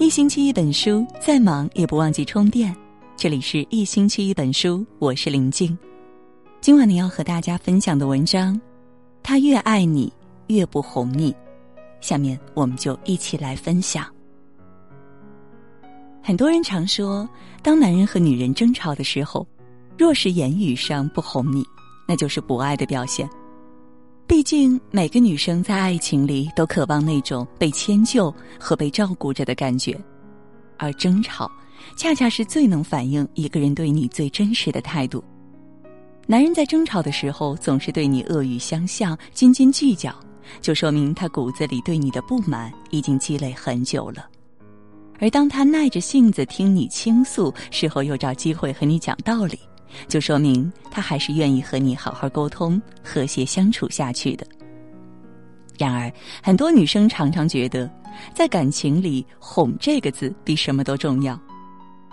一星期一本书，再忙也不忘记充电。这里是一星期一本书，我是林静。今晚呢，要和大家分享的文章，他越爱你，越不哄你。下面我们就一起来分享。很多人常说，当男人和女人争吵的时候，若是言语上不哄你，那就是不爱的表现。毕竟，每个女生在爱情里都渴望那种被迁就和被照顾着的感觉，而争吵，恰恰是最能反映一个人对你最真实的态度。男人在争吵的时候总是对你恶语相向、斤斤计较，就说明他骨子里对你的不满已经积累很久了。而当他耐着性子听你倾诉，事后又找机会和你讲道理。就说明他还是愿意和你好好沟通、和谐相处下去的。然而，很多女生常常觉得，在感情里“哄”这个字比什么都重要。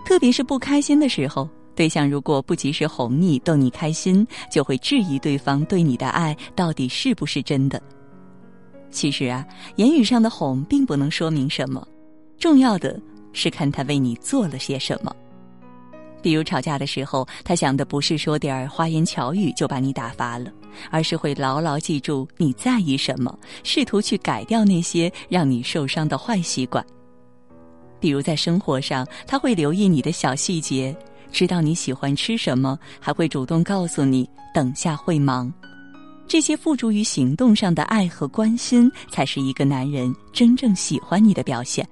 特别是不开心的时候，对象如果不及时哄你、逗你开心，就会质疑对方对你的爱到底是不是真的。其实啊，言语上的哄并不能说明什么，重要的是看他为你做了些什么。比如吵架的时候，他想的不是说点儿花言巧语就把你打发了，而是会牢牢记住你在意什么，试图去改掉那些让你受伤的坏习惯。比如在生活上，他会留意你的小细节，知道你喜欢吃什么，还会主动告诉你等下会忙。这些付诸于行动上的爱和关心，才是一个男人真正喜欢你的表现。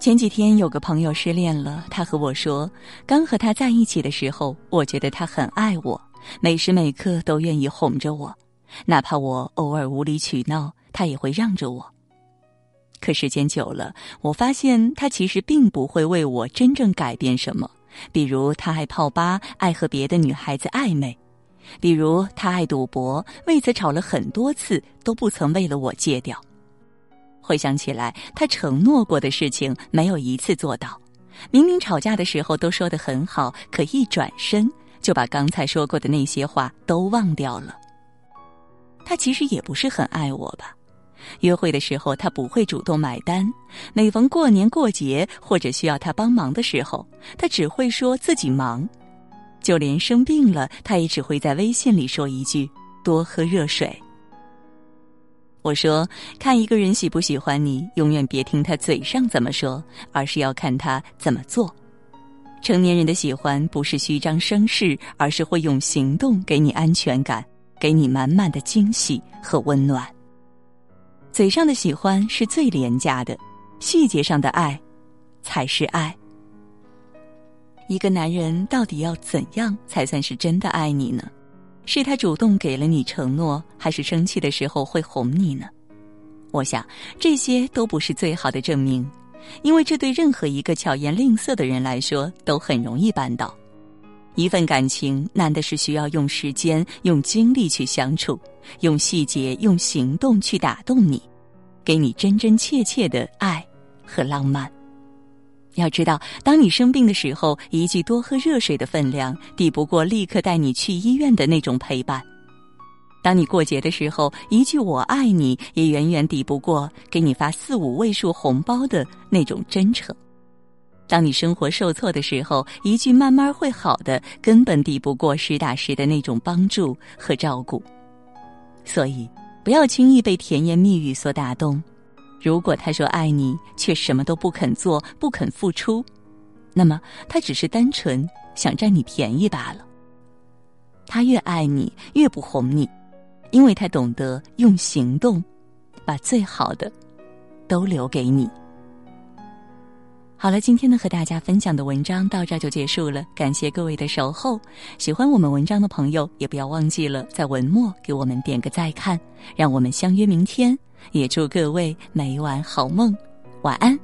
前几天有个朋友失恋了，他和我说，刚和他在一起的时候，我觉得他很爱我，每时每刻都愿意哄着我，哪怕我偶尔无理取闹，他也会让着我。可时间久了，我发现他其实并不会为我真正改变什么，比如他爱泡吧，爱和别的女孩子暧昧；比如他爱赌博，为此吵了很多次，都不曾为了我戒掉。回想起来，他承诺过的事情没有一次做到。明明吵架的时候都说得很好，可一转身就把刚才说过的那些话都忘掉了。他其实也不是很爱我吧？约会的时候他不会主动买单，每逢过年过节或者需要他帮忙的时候，他只会说自己忙。就连生病了，他也只会在微信里说一句：“多喝热水。”我说，看一个人喜不喜欢你，永远别听他嘴上怎么说，而是要看他怎么做。成年人的喜欢不是虚张声势，而是会用行动给你安全感，给你满满的惊喜和温暖。嘴上的喜欢是最廉价的，细节上的爱才是爱。一个男人到底要怎样才算是真的爱你呢？是他主动给了你承诺，还是生气的时候会哄你呢？我想这些都不是最好的证明，因为这对任何一个巧言令色的人来说都很容易办到。一份感情难的是需要用时间、用精力去相处，用细节、用行动去打动你，给你真真切切的爱和浪漫。要知道，当你生病的时候，一句多喝热水的分量，抵不过立刻带你去医院的那种陪伴；当你过节的时候，一句我爱你，也远远抵不过给你发四五位数红包的那种真诚；当你生活受挫的时候，一句慢慢会好的，根本抵不过实打实的那种帮助和照顾。所以，不要轻易被甜言蜜语所打动。如果他说爱你，却什么都不肯做、不肯付出，那么他只是单纯想占你便宜罢了。他越爱你，越不哄你，因为他懂得用行动，把最好的都留给你。好了，今天呢和大家分享的文章到这就结束了，感谢各位的守候。喜欢我们文章的朋友，也不要忘记了在文末给我们点个再看，让我们相约明天。也祝各位每晚好梦，晚安。